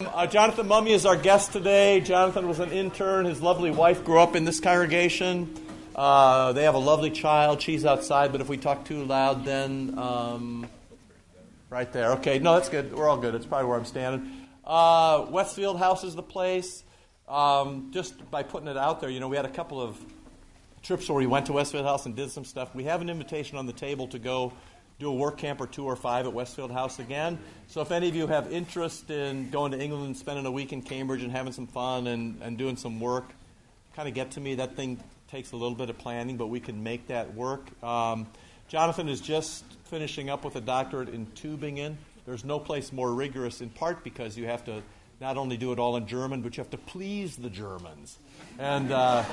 Uh, Jonathan Mumme is our guest today. Jonathan was an intern. His lovely wife grew up in this congregation. Uh, they have a lovely child. She's outside, but if we talk too loud, then um, right there. Okay, no, that's good. We're all good. It's probably where I'm standing. Uh, Westfield House is the place. Um, just by putting it out there, you know, we had a couple of trips where we went to Westfield House and did some stuff. We have an invitation on the table to go do a work camp or two or five at Westfield House again. So if any of you have interest in going to England and spending a week in Cambridge and having some fun and, and doing some work, kind of get to me. That thing takes a little bit of planning, but we can make that work. Um, Jonathan is just finishing up with a doctorate in Tübingen. There's no place more rigorous, in part because you have to not only do it all in German, but you have to please the Germans. And uh,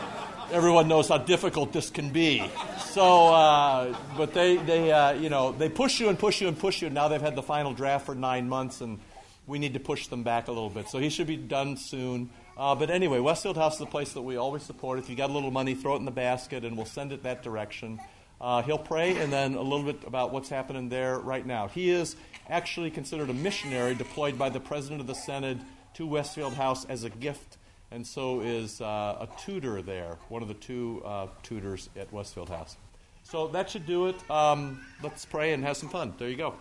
everyone knows how difficult this can be. So, uh, but they, they uh, you know, they push you and push you and push you. And now they've had the final draft for nine months, and we need to push them back a little bit. So he should be done soon. Uh, but anyway, Westfield House is the place that we always support. If you got a little money, throw it in the basket, and we'll send it that direction. Uh, he'll pray, and then a little bit about what's happening there right now. He is actually considered a missionary deployed by the president of the Synod to Westfield House as a gift, and so is uh, a tutor there, one of the two uh, tutors at Westfield House. So that should do it. Um, let's pray and have some fun. There you go.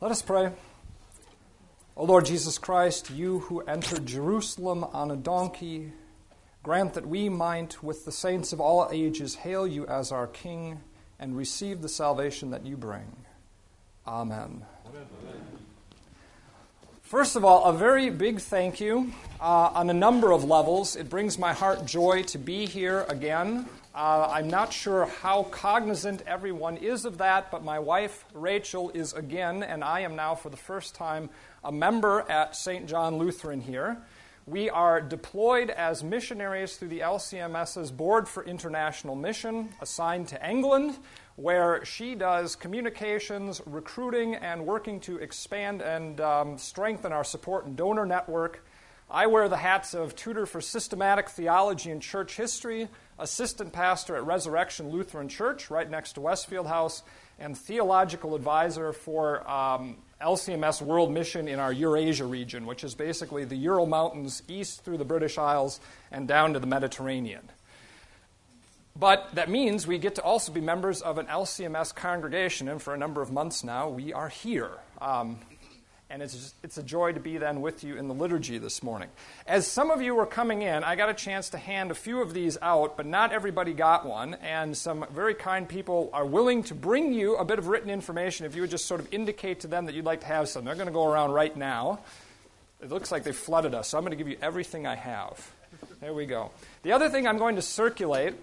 Let us pray. O Lord Jesus Christ, you who entered Jerusalem on a donkey, grant that we might, with the saints of all ages, hail you as our King and receive the salvation that you bring. Amen. Amen. First of all, a very big thank you uh, on a number of levels. It brings my heart joy to be here again. Uh, I'm not sure how cognizant everyone is of that, but my wife, Rachel, is again, and I am now for the first time, a member at St. John Lutheran here. We are deployed as missionaries through the LCMS's Board for International Mission, assigned to England where she does communications, recruiting, and working to expand and um, strengthen our support and donor network. I wear the hats of tutor for systematic theology and church history, assistant pastor at Resurrection Lutheran Church, right next to Westfield House, and theological advisor for um, LCMS World Mission in our Eurasia region, which is basically the Ural Mountains east through the British Isles and down to the Mediterranean. But that means we get to also be members of an LCMS congregation, and for a number of months now, we are here. Um, and it's, just, it's a joy to be then with you in the liturgy this morning. As some of you were coming in, I got a chance to hand a few of these out, but not everybody got one. And some very kind people are willing to bring you a bit of written information if you would just sort of indicate to them that you'd like to have some. They're going to go around right now. It looks like they flooded us, so I'm going to give you everything I have. There we go. The other thing I'm going to circulate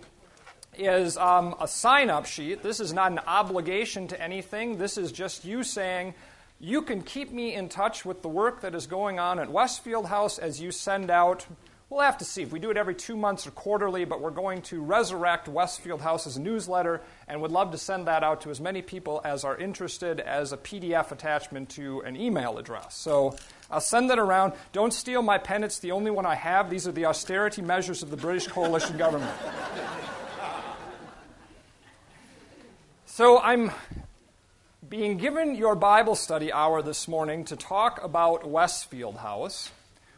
is um, a sign up sheet. This is not an obligation to anything. This is just you saying, you can keep me in touch with the work that is going on at Westfield House as you send out. We'll have to see if we do it every two months or quarterly, but we're going to resurrect Westfield House's newsletter and would love to send that out to as many people as are interested as a PDF attachment to an email address. So I'll send that around. Don't steal my pen, it's the only one I have. These are the austerity measures of the British coalition government. So I'm being given your Bible study hour this morning to talk about Westfield House,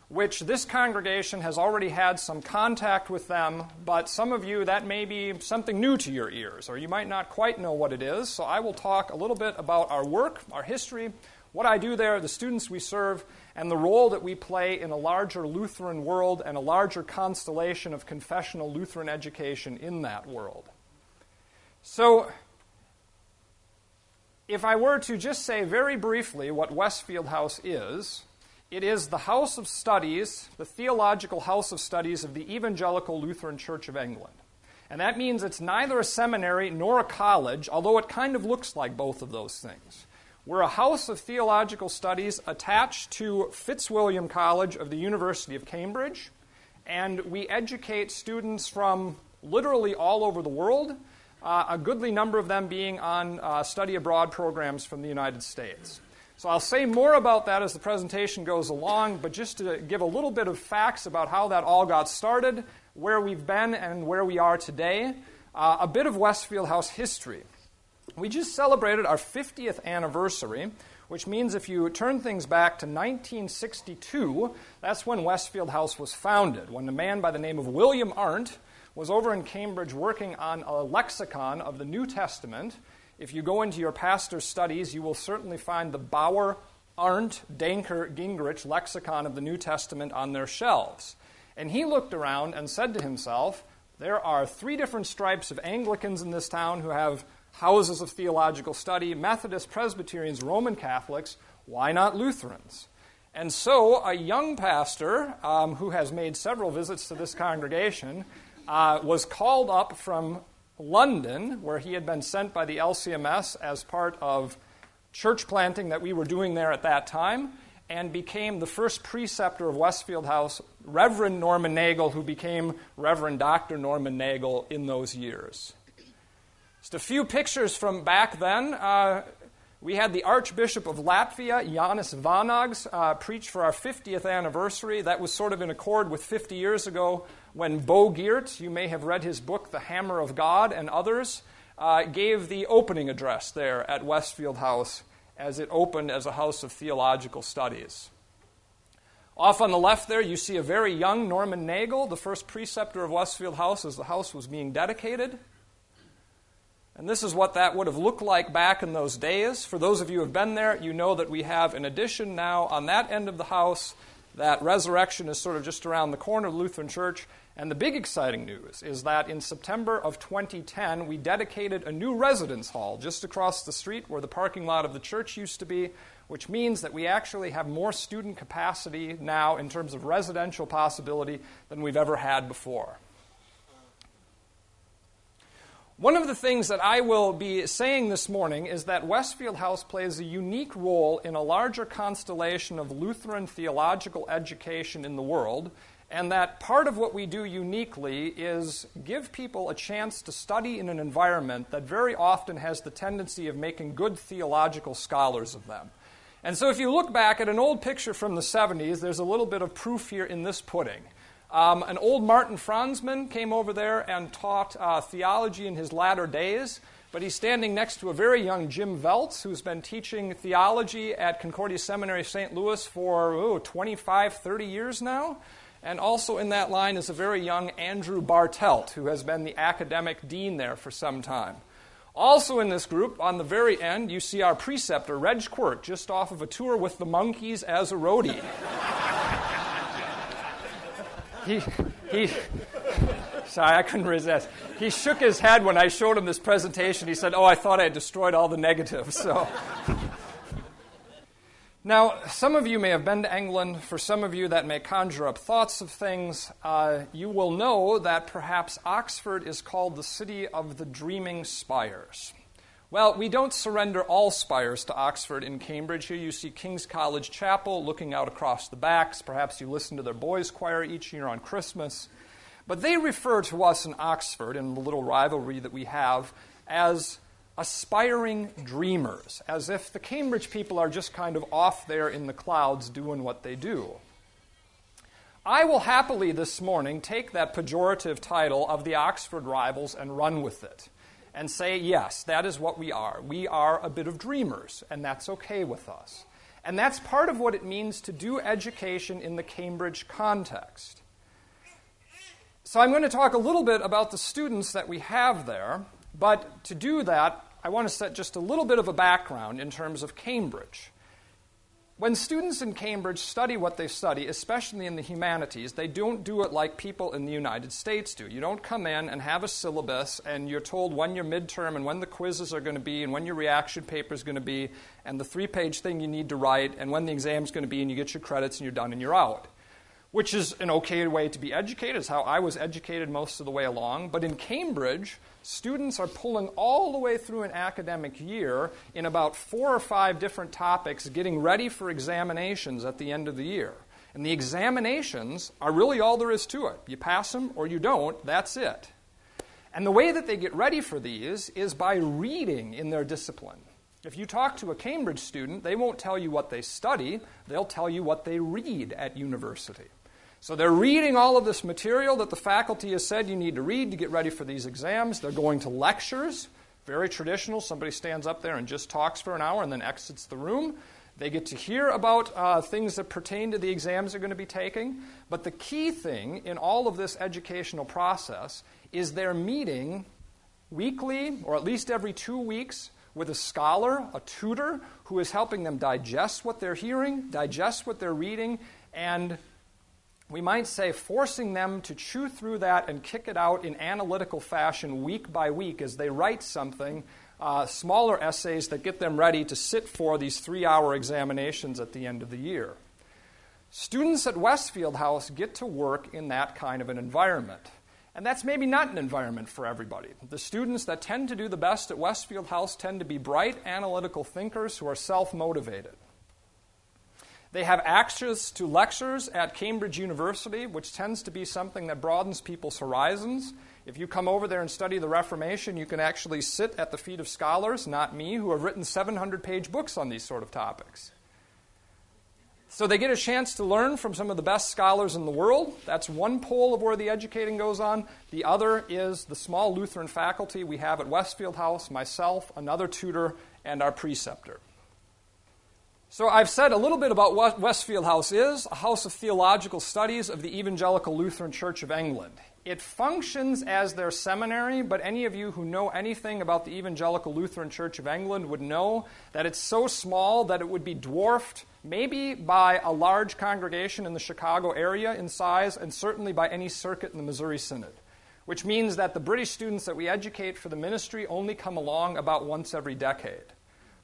which this congregation has already had some contact with them, but some of you, that may be something new to your ears, or you might not quite know what it is. So I will talk a little bit about our work, our history, what I do there, the students we serve, and the role that we play in a larger Lutheran world and a larger constellation of confessional Lutheran education in that world. So, if I were to just say very briefly what Westfield House is, it is the house of studies, the theological house of studies of the Evangelical Lutheran Church of England. And that means it's neither a seminary nor a college, although it kind of looks like both of those things. We're a house of theological studies attached to Fitzwilliam College of the University of Cambridge, and we educate students from literally all over the world uh, a goodly number of them being on uh, study abroad programs from the United States. So I'll say more about that as the presentation goes along, but just to give a little bit of facts about how that all got started, where we've been, and where we are today, uh, a bit of Westfield House history. We just celebrated our 50th anniversary, which means if you turn things back to 1962, that's when Westfield House was founded, when a man by the name of William Arndt was over in Cambridge working on a lexicon of the New Testament. If you go into your pastor's studies, you will certainly find the Bauer, Arndt, Danker, Gingrich lexicon of the New Testament on their shelves. And he looked around and said to himself, There are three different stripes of Anglicans in this town who have houses of theological study Methodists, Presbyterians, Roman Catholics. Why not Lutherans? And so, a young pastor um, who has made several visits to this congregation uh, was called up from London, where he had been sent by the LCMS as part of church planting that we were doing there at that time, and became the first preceptor of Westfield House, Reverend Norman Nagel, who became Reverend Dr. Norman Nagel in those years. Just a few pictures from back then. Uh, we had the Archbishop of Latvia, Janis Vanags, uh, preach for our 50th anniversary. That was sort of in accord with 50 years ago when Bo Giertz, you may have read his book, The Hammer of God, and others, uh, gave the opening address there at Westfield House as it opened as a house of theological studies. Off on the left there, you see a very young Norman Nagel, the first preceptor of Westfield House as the house was being dedicated. And this is what that would have looked like back in those days. For those of you who have been there, you know that we have an addition now on that end of the house. That resurrection is sort of just around the corner of the Lutheran Church. And the big exciting news is that in September of 2010, we dedicated a new residence hall just across the street where the parking lot of the church used to be, which means that we actually have more student capacity now in terms of residential possibility than we've ever had before. One of the things that I will be saying this morning is that Westfield House plays a unique role in a larger constellation of Lutheran theological education in the world, and that part of what we do uniquely is give people a chance to study in an environment that very often has the tendency of making good theological scholars of them. And so, if you look back at an old picture from the 70s, there's a little bit of proof here in this pudding. Um, an old Martin Franzmann came over there and taught uh, theology in his latter days, but he's standing next to a very young Jim Voelz, who's been teaching theology at Concordia Seminary St. Louis for oh, 25, 30 years now. And also in that line is a very young Andrew Bartelt, who has been the academic dean there for some time. Also in this group, on the very end, you see our preceptor, Reg Quirk, just off of a tour with the Monkees as a roadie he, he, sorry, I couldn't resist. He shook his head when I showed him this presentation. He said, Oh, I thought I had destroyed all the negatives. So. Now, some of you may have been to England. For some of you, that may conjure up thoughts of things. Uh, you will know that perhaps Oxford is called the city of the dreaming spires. Well, we don't surrender all spires to Oxford and Cambridge. Here you see King's College Chapel looking out across the backs. Perhaps you listen to their boys' choir each year on Christmas. But they refer to us in Oxford, in the little rivalry that we have, as aspiring dreamers, as if the Cambridge people are just kind of off there in the clouds doing what they do. I will happily this morning take that pejorative title of the Oxford rivals and run with it and say, yes, that is what we are. We are a bit of dreamers, and that's okay with us. And that's part of what it means to do education in the Cambridge context. So I'm going to talk a little bit about the students that we have there, but to do that, I want to set just a little bit of a background in terms of Cambridge. When students in Cambridge study what they study, especially in the humanities, they don't do it like people in the United States do. You don't come in and have a syllabus and you're told when your midterm and when the quizzes are going to be and when your reaction paper is going to be and the three page thing you need to write and when the exam is going to be and you get your credits and you're done and you're out. Which is an okay way to be educated, is how I was educated most of the way along. But in Cambridge, students are pulling all the way through an academic year in about four or five different topics, getting ready for examinations at the end of the year. And the examinations are really all there is to it. You pass them or you don't, that's it. And the way that they get ready for these is by reading in their discipline. If you talk to a Cambridge student, they won't tell you what they study, they'll tell you what they read at university. So they're reading all of this material that the faculty has said you need to read to get ready for these exams. They're going to lectures, very traditional. Somebody stands up there and just talks for an hour and then exits the room. They get to hear about uh, things that pertain to the exams they're going to be taking. But the key thing in all of this educational process is they're meeting weekly, or at least every two weeks, with a scholar, a tutor, who is helping them digest what they're hearing, digest what they're reading, and we might say forcing them to chew through that and kick it out in analytical fashion week by week as they write something, uh, smaller essays that get them ready to sit for these three hour examinations at the end of the year. Students at Westfield House get to work in that kind of an environment. And that's maybe not an environment for everybody. The students that tend to do the best at Westfield House tend to be bright, analytical thinkers who are self motivated. They have access to lectures at Cambridge University, which tends to be something that broadens people's horizons. If you come over there and study the Reformation, you can actually sit at the feet of scholars, not me, who have written 700 page books on these sort of topics. So they get a chance to learn from some of the best scholars in the world. That's one pole of where the educating goes on. The other is the small Lutheran faculty we have at Westfield House, myself, another tutor, and our preceptor. So I've said a little bit about what Westfield House is a house of theological studies of the Evangelical Lutheran Church of England. It functions as their seminary, but any of you who know anything about the Evangelical Lutheran Church of England would know that it's so small that it would be dwarfed maybe by a large congregation in the Chicago area in size, and certainly by any circuit in the Missouri Synod. Which means that the British students that we educate for the ministry only come along about once every decade.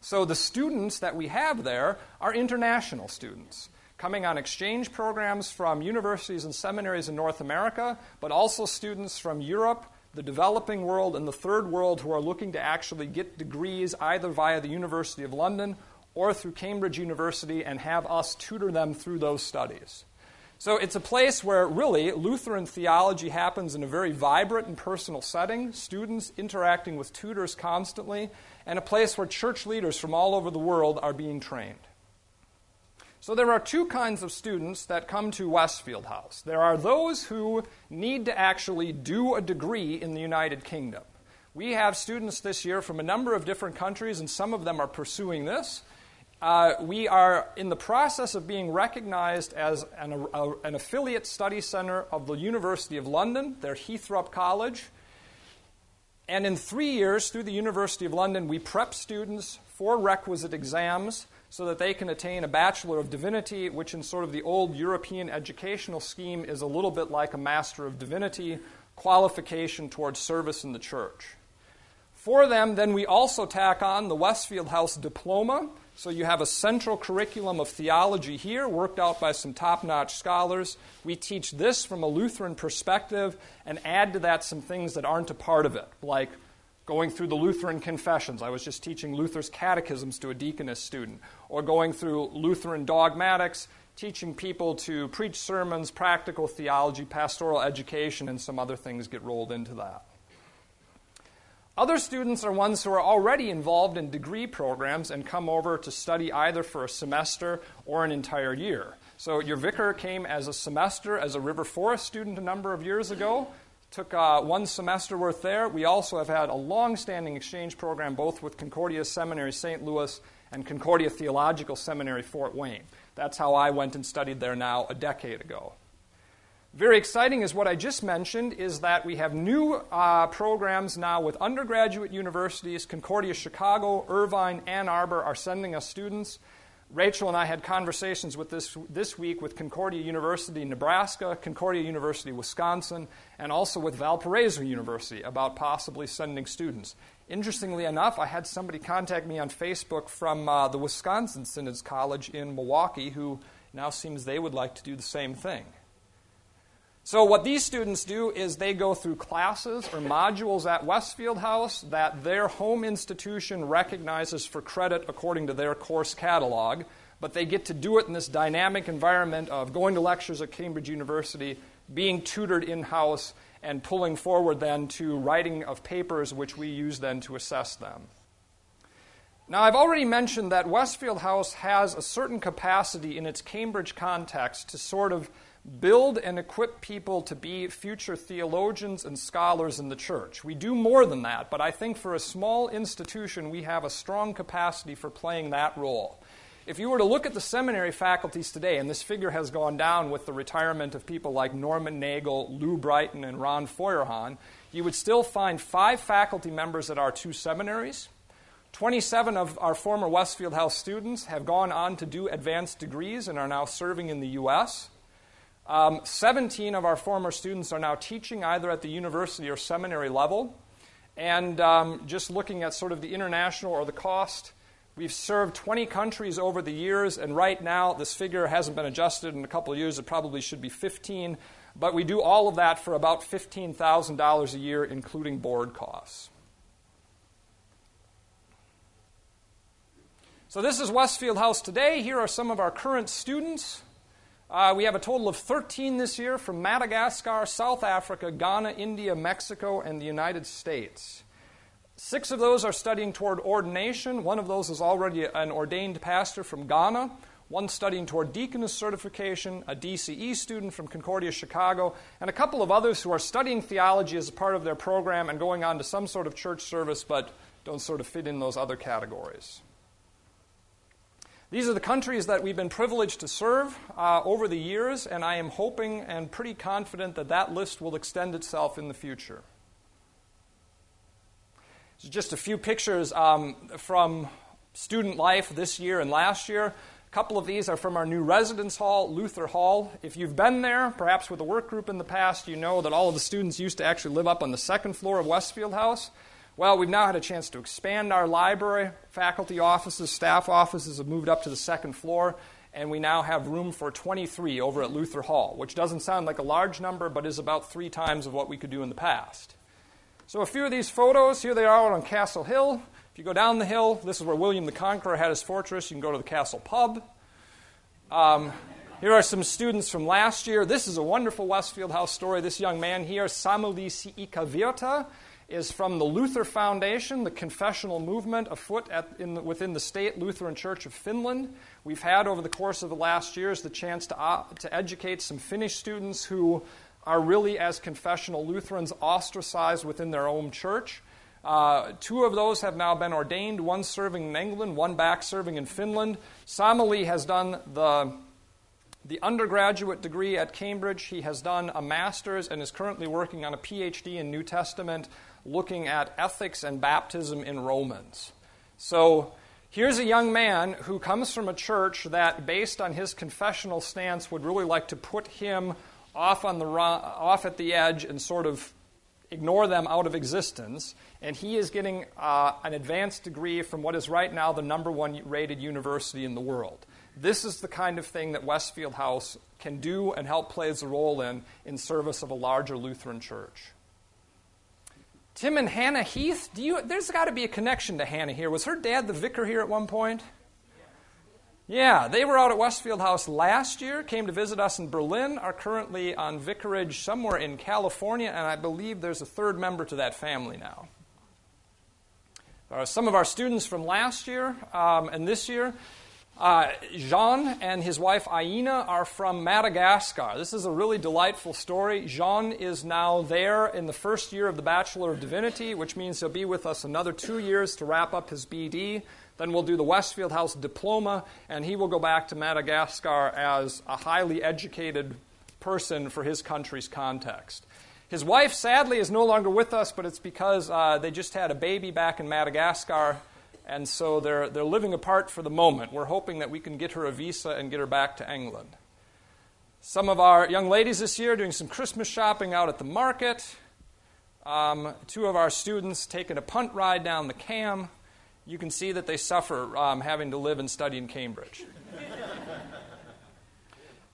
So the students that we have there are international students coming on exchange programs from universities and seminaries in North America, but also students from Europe, the developing world, and the third world who are looking to actually get degrees either via the University of London or through Cambridge University and have us tutor them through those studies. So it's a place where really Lutheran theology happens in a very vibrant and personal setting, students interacting with tutors constantly, and a place where church leaders from all over the world are being trained. So there are two kinds of students that come to Westfield House. There are those who need to actually do a degree in the United Kingdom. We have students this year from a number of different countries, and some of them are pursuing this. Uh, we are in the process of being recognized as an, a, an affiliate study center of the University of London, their Heythrop College. And in three years, through the University of London, we prep students for requisite exams so that they can attain a Bachelor of Divinity, which in sort of the old European educational scheme is a little bit like a Master of Divinity qualification towards service in the church. For them, then we also tack on the Westfield House Diploma. So you have a central curriculum of theology here, worked out by some top notch scholars. We teach this from a Lutheran perspective and add to that some things that aren't a part of it, like going through the Lutheran confessions. I was just teaching Luther's catechisms to a deaconess student, or going through Lutheran dogmatics, teaching people to preach sermons, practical theology, pastoral education, and some other things get rolled into that. Other students are ones who are already involved in degree programs and come over to study either for a semester or an entire year. So, your vicar came as a semester as a River Forest student a number of years ago took uh, one semester worth there. We also have had a long standing exchange program both with Concordia Seminary St. Louis and Concordia Theological Seminary Fort Wayne. That's how I went and studied there now a decade ago. Very exciting is what I just mentioned is that we have new uh, programs now with undergraduate universities. Concordia Chicago, Irvine, Ann Arbor are sending us students. Rachel and I had conversations with this this week with Concordia University, Nebraska, Concordia University, Wisconsin, and also with Valparaiso University about possibly sending students. Interestingly enough, I had somebody contact me on Facebook from uh, the Wisconsin Synod's College in Milwaukee who now seems they would like to do the same thing. So, what these students do is they go through classes or modules at Westfield House that their home institution recognizes for credit according to their course catalog, but they get to do it in this dynamic environment of going to lectures at Cambridge University, being tutored in house, and pulling forward then to writing of papers which we use then to assess them. Now, I've already mentioned that Westfield House has a certain capacity in its Cambridge context to sort of build and equip people to be future theologians and scholars in the church. We do more than that, but I think for a small institution, we have a strong capacity for playing that role. If you were to look at the seminary faculties today, and this figure has gone down with the retirement of people like Norman Nagel, Lou Brighton, and Ron Feuerhahn, you would still find five faculty members at our two seminaries. 27 of our former Westfield House students have gone on to do advanced degrees and are now serving in the U.S. Um, 17 of our former students are now teaching either at the university or seminary level. And um, just looking at sort of the international or the cost, we've served 20 countries over the years, and right now this figure hasn't been adjusted in a couple of years. It probably should be 15. But we do all of that for about $15,000 a year, including board costs. So, this is Westfield House today. Here are some of our current students. Uh, we have a total of 13 this year from Madagascar, South Africa, Ghana, India, Mexico, and the United States. Six of those are studying toward ordination. One of those is already an ordained pastor from Ghana. One studying toward deaconess certification, a DCE student from Concordia, Chicago, and a couple of others who are studying theology as a part of their program and going on to some sort of church service but don't sort of fit in those other categories. These are the countries that we've been privileged to serve uh, over the years, and I am hoping and pretty confident that that list will extend itself in the future. So just a few pictures um, from student life this year and last year. A couple of these are from our new residence hall, Luther Hall. If you've been there, perhaps with a work group in the past, you know that all of the students used to actually live up on the second floor of Westfield House. Well, we've now had a chance to expand our library. Faculty offices, staff offices have moved up to the second floor, and we now have room for 23 over at Luther Hall, which doesn't sound like a large number, but is about three times of what we could do in the past. So, a few of these photos, here they are on Castle Hill. If you go down the hill, this is where William the Conqueror had his fortress. You can go to the castle pub. Um, here are some students from last year. This is a wonderful Westfield House story. This young man here, Samuli Siikavirta, is from the Luther Foundation, the confessional movement afoot at, the, within the State Lutheran Church of Finland. We've had over the course of the last years the chance to, uh, to educate some Finnish students who are really, as confessional Lutherans, ostracized within their own church. Uh, two of those have now been ordained, one serving in England, one back serving in Finland. Samuli has done the the undergraduate degree at Cambridge. He has done a master's and is currently working on a PhD in New Testament looking at ethics and baptism in Romans. So here's a young man who comes from a church that, based on his confessional stance, would really like to put him off, on the, off at the edge and sort of ignore them out of existence. And he is getting uh, an advanced degree from what is right now the number one rated university in the world. This is the kind of thing that Westfield House can do and help plays a role in in service of a larger Lutheran church. Tim and Hannah Heath, do you, there's got to be a connection to Hannah here. Was her dad the vicar here at one point? Yeah, they were out at Westfield House last year, came to visit us in Berlin, are currently on vicarage somewhere in California, and I believe there's a third member to that family now. Uh, some of our students from last year um, and this year uh, Jean and his wife Aina are from Madagascar. This is a really delightful story. Jean is now there in the first year of the Bachelor of Divinity, which means he'll be with us another two years to wrap up his BD. Then we'll do the Westfield House diploma, and he will go back to Madagascar as a highly educated person for his country's context. His wife, sadly, is no longer with us, but it's because uh, they just had a baby back in Madagascar and so they're, they're living apart for the moment. We're hoping that we can get her a visa and get her back to England. Some of our young ladies this year doing some Christmas shopping out at the market. Um, two of our students taking a punt ride down the cam. You can see that they suffer um, having to live and study in Cambridge.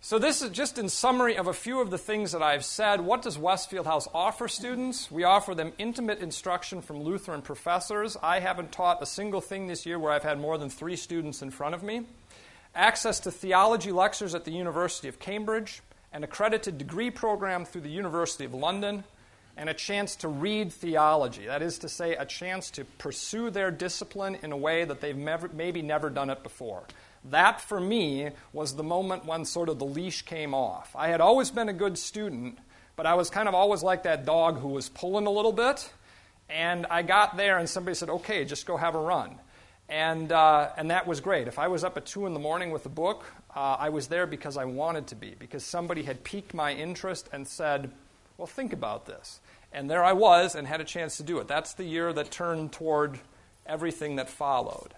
So, this is just in summary of a few of the things that I've said. What does Westfield House offer students? We offer them intimate instruction from Lutheran professors. I haven't taught a single thing this year where I've had more than three students in front of me. Access to theology lectures at the University of Cambridge, an accredited degree program through the University of London, and a chance to read theology. That is to say, a chance to pursue their discipline in a way that they've maybe never done it before. That, for me, was the moment when sort of the leash came off. I had always been a good student, but I was kind of always like that dog who was pulling a little bit. And I got there, and somebody said, okay, just go have a run. And, uh, and that was great. If I was up at 2 in the morning with a book, uh, I was there because I wanted to be, because somebody had piqued my interest and said, Well, think about this. And there I was and had a chance to do it. That's the year that turned toward everything that followed.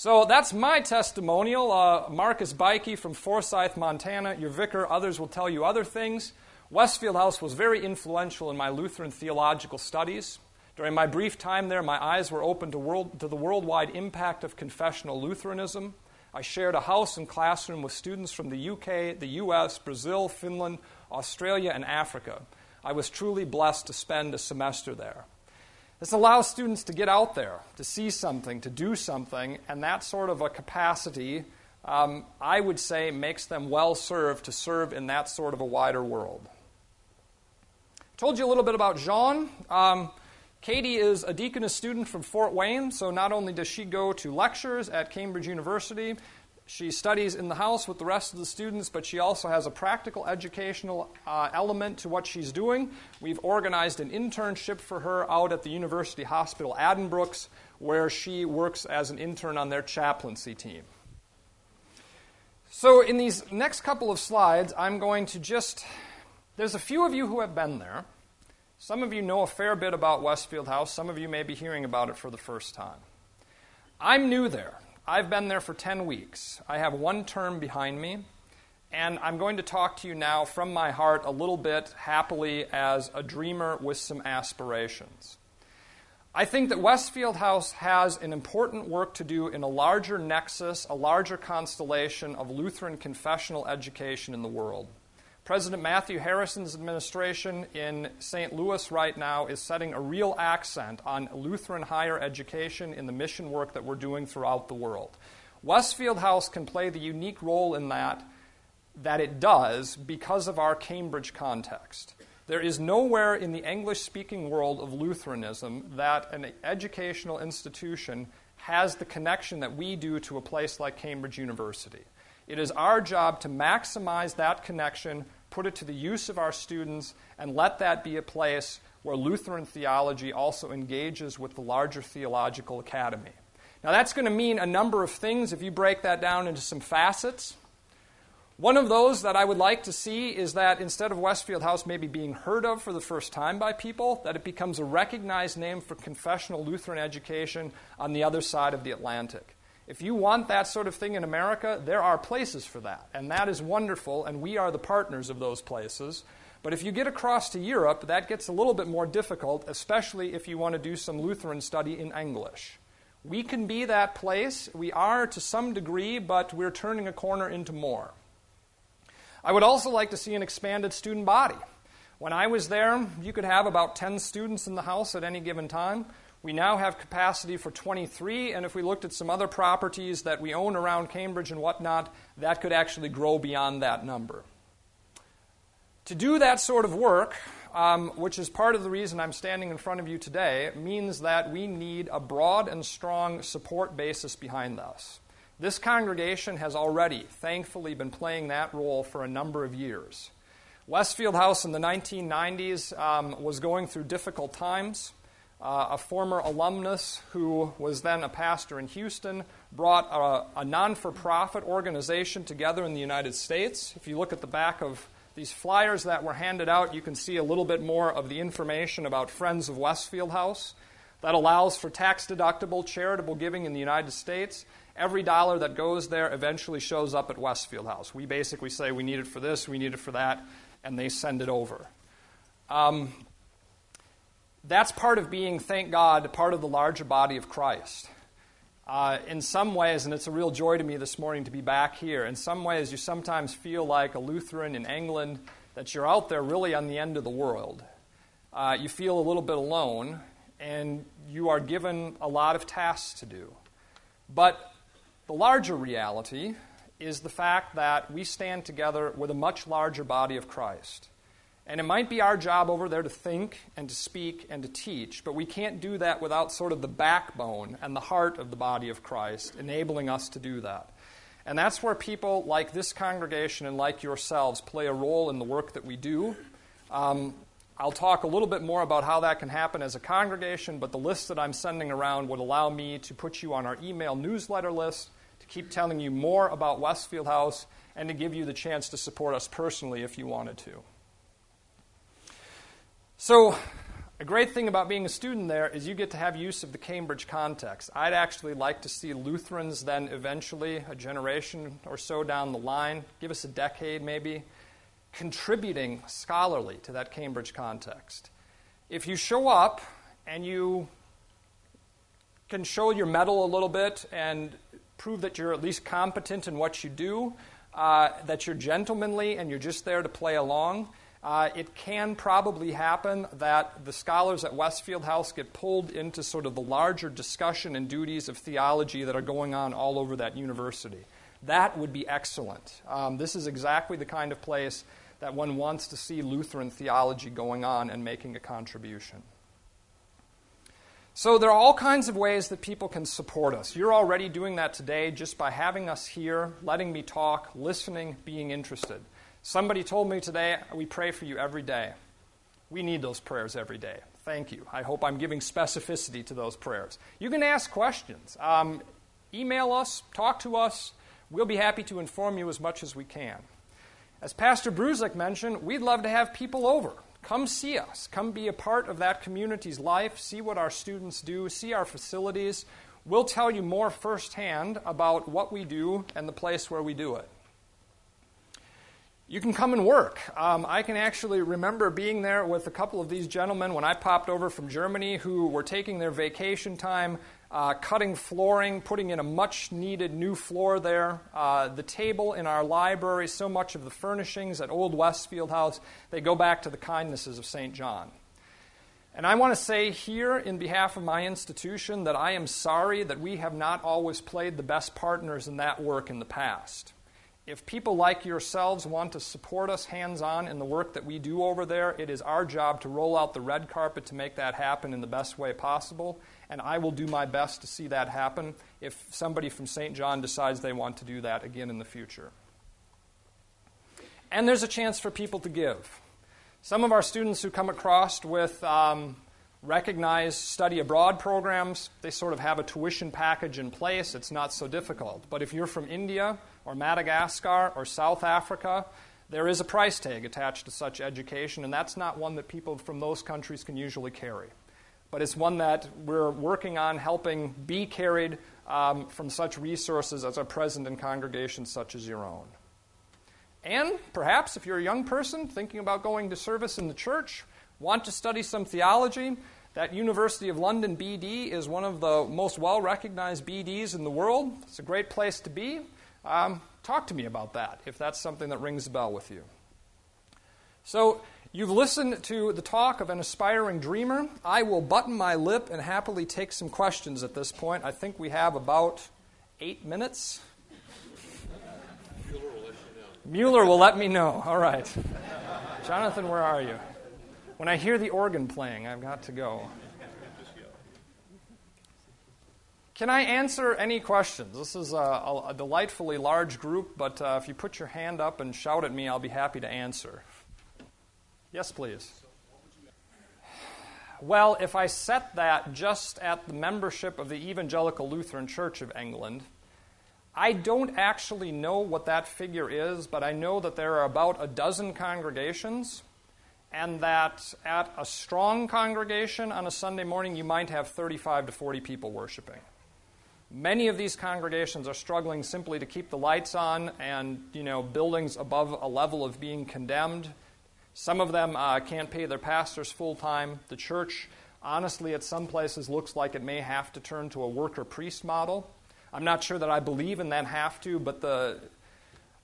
So that's my testimonial. Uh, Marcus Bikey from Forsyth, Montana, your vicar. Others will tell you other things. Westfield House was very influential in my Lutheran theological studies. During my brief time there, my eyes were opened to, world, to the worldwide impact of confessional Lutheranism. I shared a house and classroom with students from the UK, the US, Brazil, Finland, Australia, and Africa. I was truly blessed to spend a semester there. This allows students to get out there, to see something, to do something, and that sort of a capacity, um, I would say, makes them well served to serve in that sort of a wider world. I told you a little bit about Jean. Um, Katie is a deaconess student from Fort Wayne, so not only does she go to lectures at Cambridge University, she studies in the house with the rest of the students, but she also has a practical educational uh, element to what she's doing. We've organized an internship for her out at the University Hospital Addenbrooke's, where she works as an intern on their chaplaincy team. So, in these next couple of slides, I'm going to just. There's a few of you who have been there. Some of you know a fair bit about Westfield House, some of you may be hearing about it for the first time. I'm new there. I've been there for 10 weeks. I have one term behind me, and I'm going to talk to you now from my heart a little bit happily as a dreamer with some aspirations. I think that Westfield House has an important work to do in a larger nexus, a larger constellation of Lutheran confessional education in the world. President Matthew Harrison's administration in St. Louis right now is setting a real accent on Lutheran higher education in the mission work that we're doing throughout the world. Westfield House can play the unique role in that that it does because of our Cambridge context. There is nowhere in the English speaking world of Lutheranism that an educational institution has the connection that we do to a place like Cambridge University. It is our job to maximize that connection put it to the use of our students, and let that be a place where Lutheran theology also engages with the larger theological academy. Now, that's going to mean a number of things if you break that down into some facets. One of those that I would like to see is that instead of Westfield House maybe being heard of for the first time by people, that it becomes a recognized name for confessional Lutheran education on the other side of the Atlantic. If you want that sort of thing in America, there are places for that. And that is wonderful, and we are the partners of those places. But if you get across to Europe, that gets a little bit more difficult, especially if you want to do some Lutheran study in English. We can be that place. We are to some degree, but we're turning a corner into more. I would also like to see an expanded student body. When I was there, you could have about 10 students in the house at any given time. We now have capacity for 23, and if we looked at some other properties that we own around Cambridge and whatnot, that could actually grow beyond that number. To do that sort of work, um, which is part of the reason I'm standing in front of you today, means that we need a broad and strong support basis behind us. This congregation has already, thankfully, been playing that role for a number of years. Westfield House in the 1990s um, was going through difficult times. Uh, a former alumnus who was then a pastor in Houston brought a, a non for profit organization together in the United States. If you look at the back of these flyers that were handed out, you can see a little bit more of the information about Friends of Westfield House. That allows for tax deductible charitable giving in the United States. Every dollar that goes there eventually shows up at Westfield House. We basically say we need it for this, we need it for that, and they send it over. Um, that's part of being, thank God, part of the larger body of Christ. Uh, in some ways, and it's a real joy to me this morning to be back here, in some ways, you sometimes feel like a Lutheran in England, that you're out there really on the end of the world. Uh, you feel a little bit alone, and you are given a lot of tasks to do. But the larger reality is the fact that we stand together with a much larger body of Christ. And it might be our job over there to think and to speak and to teach, but we can't do that without sort of the backbone and the heart of the body of Christ enabling us to do that. And that's where people like this congregation and like yourselves play a role in the work that we do. Um, I'll talk a little bit more about how that can happen as a congregation, but the list that I'm sending around would allow me to put you on our email newsletter list, to keep telling you more about Westfield House, and to give you the chance to support us personally if you wanted to. So, a great thing about being a student there is you get to have use of the Cambridge context. I'd actually like to see Lutherans then eventually, a generation or so down the line, give us a decade maybe, contributing scholarly to that Cambridge context. If you show up and you can show your mettle a little bit and prove that you're at least competent in what you do, uh, that you're gentlemanly and you're just there to play along, uh, it can probably happen that the scholars at Westfield House get pulled into sort of the larger discussion and duties of theology that are going on all over that university. That would be excellent. Um, this is exactly the kind of place that one wants to see Lutheran theology going on and making a contribution. So, there are all kinds of ways that people can support us. You're already doing that today just by having us here, letting me talk, listening, being interested. Somebody told me today, we pray for you every day. We need those prayers every day. Thank you. I hope I'm giving specificity to those prayers. You can ask questions. Um, email us, talk to us. We'll be happy to inform you as much as we can. As Pastor Bruzek mentioned, we'd love to have people over. Come see us. Come be a part of that community's life. See what our students do. See our facilities. We'll tell you more firsthand about what we do and the place where we do it. You can come and work. Um, I can actually remember being there with a couple of these gentlemen when I popped over from Germany who were taking their vacation time uh, cutting flooring, putting in a much needed new floor there. Uh, the table in our library, so much of the furnishings at Old Westfield House, they go back to the kindnesses of St. John. And I want to say here, in behalf of my institution, that I am sorry that we have not always played the best partners in that work in the past. If people like yourselves want to support us hands on in the work that we do over there, it is our job to roll out the red carpet to make that happen in the best way possible and I will do my best to see that happen if somebody from St. John decides they want to do that again in the future. And there's a chance for people to give. Some of our students who come across with um, recognized study abroad programs, they sort of have a tuition package in place. It's not so difficult. But if you're from India or Madagascar or South Africa, there is a price tag attached to such education, and that's not one that people from those countries can usually carry but it's one that we're working on helping be carried um, from such resources as are present in congregations such as your own. And perhaps if you're a young person thinking about going to service in the church, want to study some theology, that University of London BD is one of the most well recognized BDs in the world. It's a great place to be. Um, talk to me about that if that's something that rings a bell with you. So, You've listened to the talk of an aspiring dreamer. I will button my lip and happily take some questions at this point. I think we have about eight minutes. Mueller will let you know. Mueller will let me know. All right. Jonathan, where are you? When I hear the organ playing, I've got to go. Can I answer any questions? This is a, a, delightfully large group, but uh, if you put your hand up and shout at me, I'll be happy to answer. Yes, please. Well, if I set that just at the membership of the Evangelical Lutheran Church of England, I don't actually know what that figure is, but I know that there are about a dozen congregations, and that at a strong congregation on a Sunday morning, you might have 35 to 40 people worshiping. Many of these congregations are struggling simply to keep the lights on and, you know, buildings above a level of being condemned some of them uh, can't pay their pastors full time. The church, honestly, at some places looks like it may have to turn to a worker priest model. I'm not sure that I believe in that have to, but the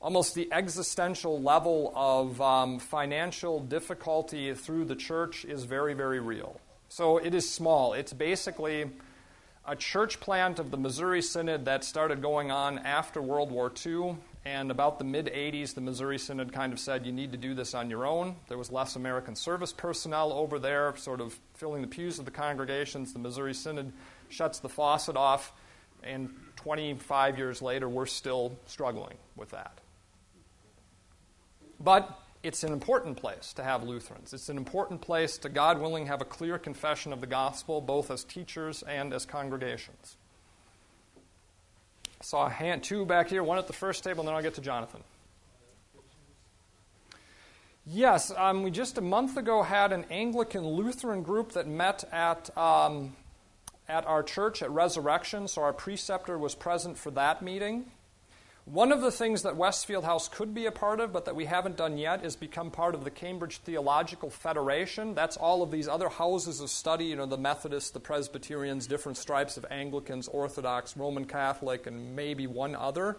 almost the existential level of um, financial difficulty through the church is very, very real. So it is small. It's basically a church plant of the Missouri Synod that started going on after World War II and about the mid 80s, the Missouri Synod kind of said, you need to do this on your own. There was less American service personnel over there, sort of filling the pews of the congregations. The Missouri Synod shuts the faucet off, and 25 years later, we're still struggling with that. But it's an important place to have Lutherans. It's an important place to, God willing, have a clear confession of the gospel, both as teachers and as congregations. I saw a hand, two back here, one at the first table, and then I'll get to Jonathan. Yes, um, we just a month ago had an Anglican Lutheran group that met at, um, at our church at Resurrection, so our preceptor was present for that meeting. One of the things that Westfield House could be a part of, but that we haven't done yet, is become part of the Cambridge Theological Federation. That's all of these other houses of study, you know, the Methodists, the Presbyterians, different stripes of Anglicans, Orthodox, Roman Catholic, and maybe one other.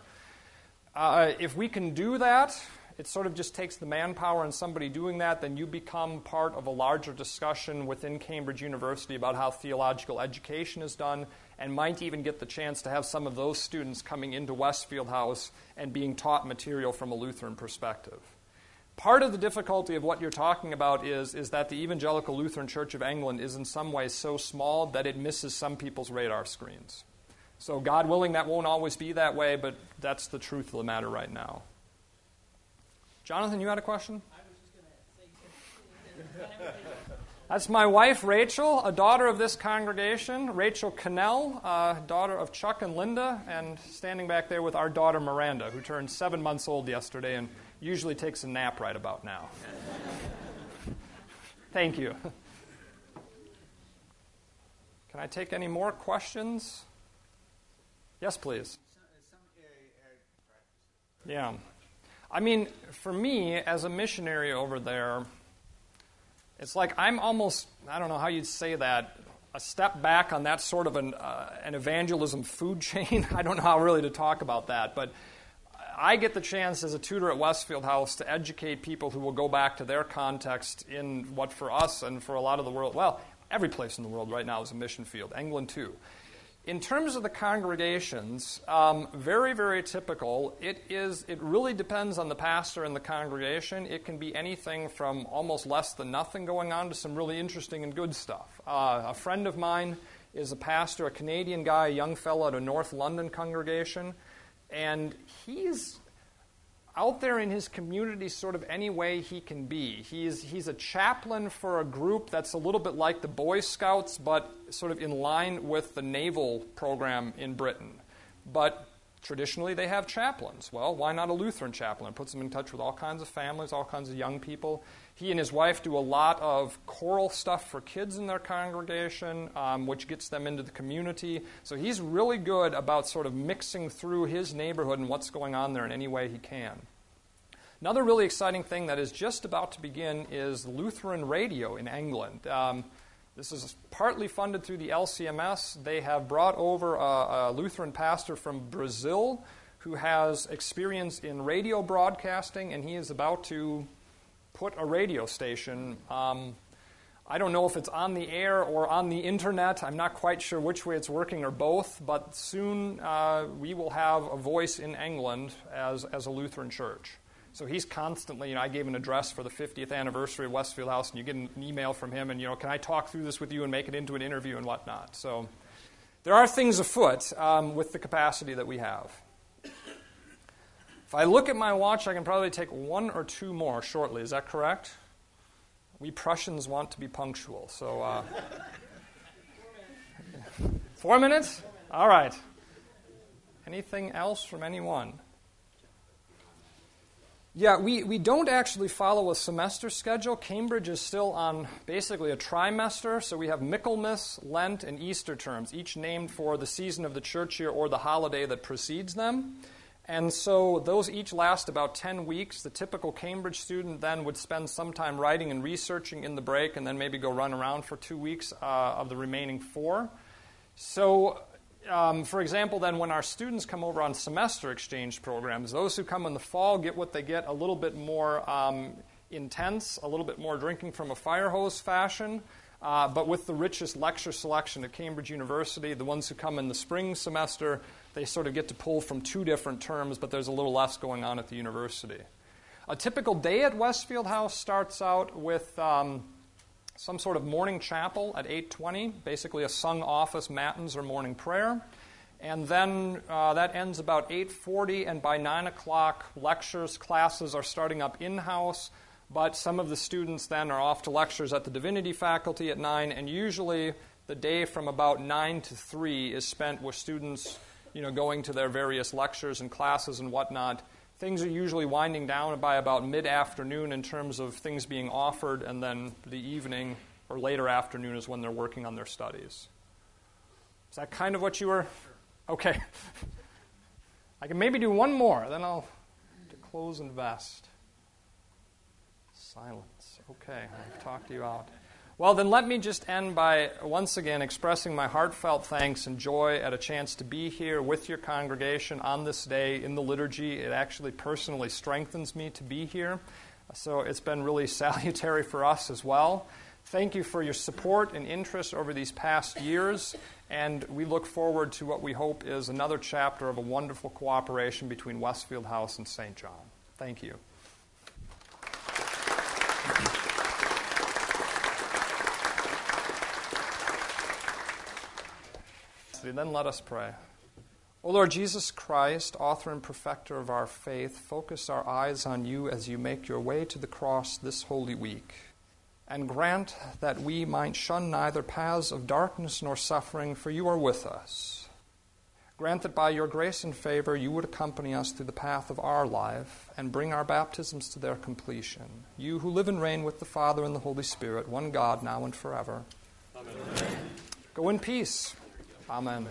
Uh, if we can do that, it sort of just takes the manpower and somebody doing that, then you become part of a larger discussion within Cambridge University about how theological education is done, and might even get the chance to have some of those students coming into Westfield House and being taught material from a Lutheran perspective. Part of the difficulty of what you're talking about is, is that the Evangelical Lutheran Church of England is in some ways so small that it misses some people's radar screens. So, God willing, that won't always be that way, but that's the truth of the matter right now. Jonathan, you had a question? That's my wife, Rachel, a daughter of this congregation. Rachel Cannell, uh, daughter of Chuck and Linda, and standing back there with our daughter, Miranda, who turned seven months old yesterday and usually takes a nap right about now. Thank you. Can I take any more questions? Yes, please. Yeah. I mean, for me, as a missionary over there, it's like I'm almost, I don't know how you'd say that, a step back on that sort of an, uh, an evangelism food chain. I don't know how really to talk about that, but I get the chance as a tutor at Westfield House to educate people who will go back to their context in what for us and for a lot of the world, well, every place in the world right now is a mission field, England too. In terms of the congregations, um, very, very typical. It is. It really depends on the pastor and the congregation. It can be anything from almost less than nothing going on to some really interesting and good stuff. Uh, a friend of mine is a pastor, a Canadian guy, a young fellow at a North London congregation, and he's out there in his community sort of any way he can be. He's, he's a chaplain for a group that's a little bit like the Boy Scouts, but sort of in line with the naval program in Britain. But traditionally they have chaplains. Well, why not a Lutheran chaplain? Puts them in touch with all kinds of families, all kinds of young people. He and his wife do a lot of choral stuff for kids in their congregation, um, which gets them into the community. So he's really good about sort of mixing through his neighborhood and what's going on there in any way he can. Another really exciting thing that is just about to begin is Lutheran radio in England. Um, this is partly funded through the LCMS. They have brought over a, a, Lutheran pastor from Brazil who has experience in radio broadcasting, and he is about to put a radio station. Um, I don't know if it's on the air or on the internet. I'm not quite sure which way it's working or both, but soon uh, we will have a voice in England as, as a Lutheran church. So he's constantly, you know, I gave an address for the 50th anniversary of Westfield House, and you get an email from him, and, you know, can I talk through this with you and make it into an interview and whatnot? So there are things afoot um, with the capacity that we have. If I look at my watch, I can probably take one or two more shortly. Is that correct? We Prussians want to be punctual, so. Uh, four minutes? All right. Anything else from anyone? Yeah, we, we don't actually follow a semester schedule. Cambridge is still on basically a trimester, so we have Michaelmas, Lent, and Easter terms, each named for the season of the church year or the holiday that precedes them. And so those each last about 10 weeks. The typical Cambridge student then would spend some time writing and researching in the break and then maybe go run around for two weeks uh, of the remaining four. So um, for example, then when our students come over on semester exchange programs, those who come in the fall get what they get a little bit more um, intense, a little bit more drinking from a fire hose fashion. Uh, but with the richest lecture selection at Cambridge University, the ones who come in the spring semester, they sort of get to pull from two different terms, but there's a little less going on at the university. A typical day at Westfield House starts out with um, some sort of morning chapel at 8:20, basically a sung office, matins, or morning prayer, and then uh, that ends about 8:40, and by 9 o'clock, lectures, classes are starting up in-house. But some of the students then are off to lectures at the divinity faculty at 9, and usually the day from about 9 to 3 is spent with students you know, going to their various lectures and classes and whatnot. Things are usually winding down by about mid afternoon in terms of things being offered, and then the evening or later afternoon is when they're working on their studies. Is that kind of what you were? Okay. I can maybe do one more, then I'll to close and vest. Silence. Okay, I've talked you out. Well, then let me just end by once again expressing my heartfelt thanks and joy at a chance to be here with your congregation on this day in the liturgy. It actually personally strengthens me to be here. So it's been really salutary for us as well. Thank you for your support and interest over these past years, and we look forward to what we hope is another chapter of a wonderful cooperation between Westfield House and St. John. Thank you. Then let us pray. O Lord Jesus Christ, author and perfecter of our faith, focus our eyes on you as you make your way to the cross this holy week and grant that we might shun neither paths of darkness nor suffering, for you are with us. Grant that by your grace and favor you would accompany us through the path of our life and bring our baptisms to their completion. You who live and reign with the Father and the Holy Spirit, one God, now and forever. Amen. Go in peace. Amen.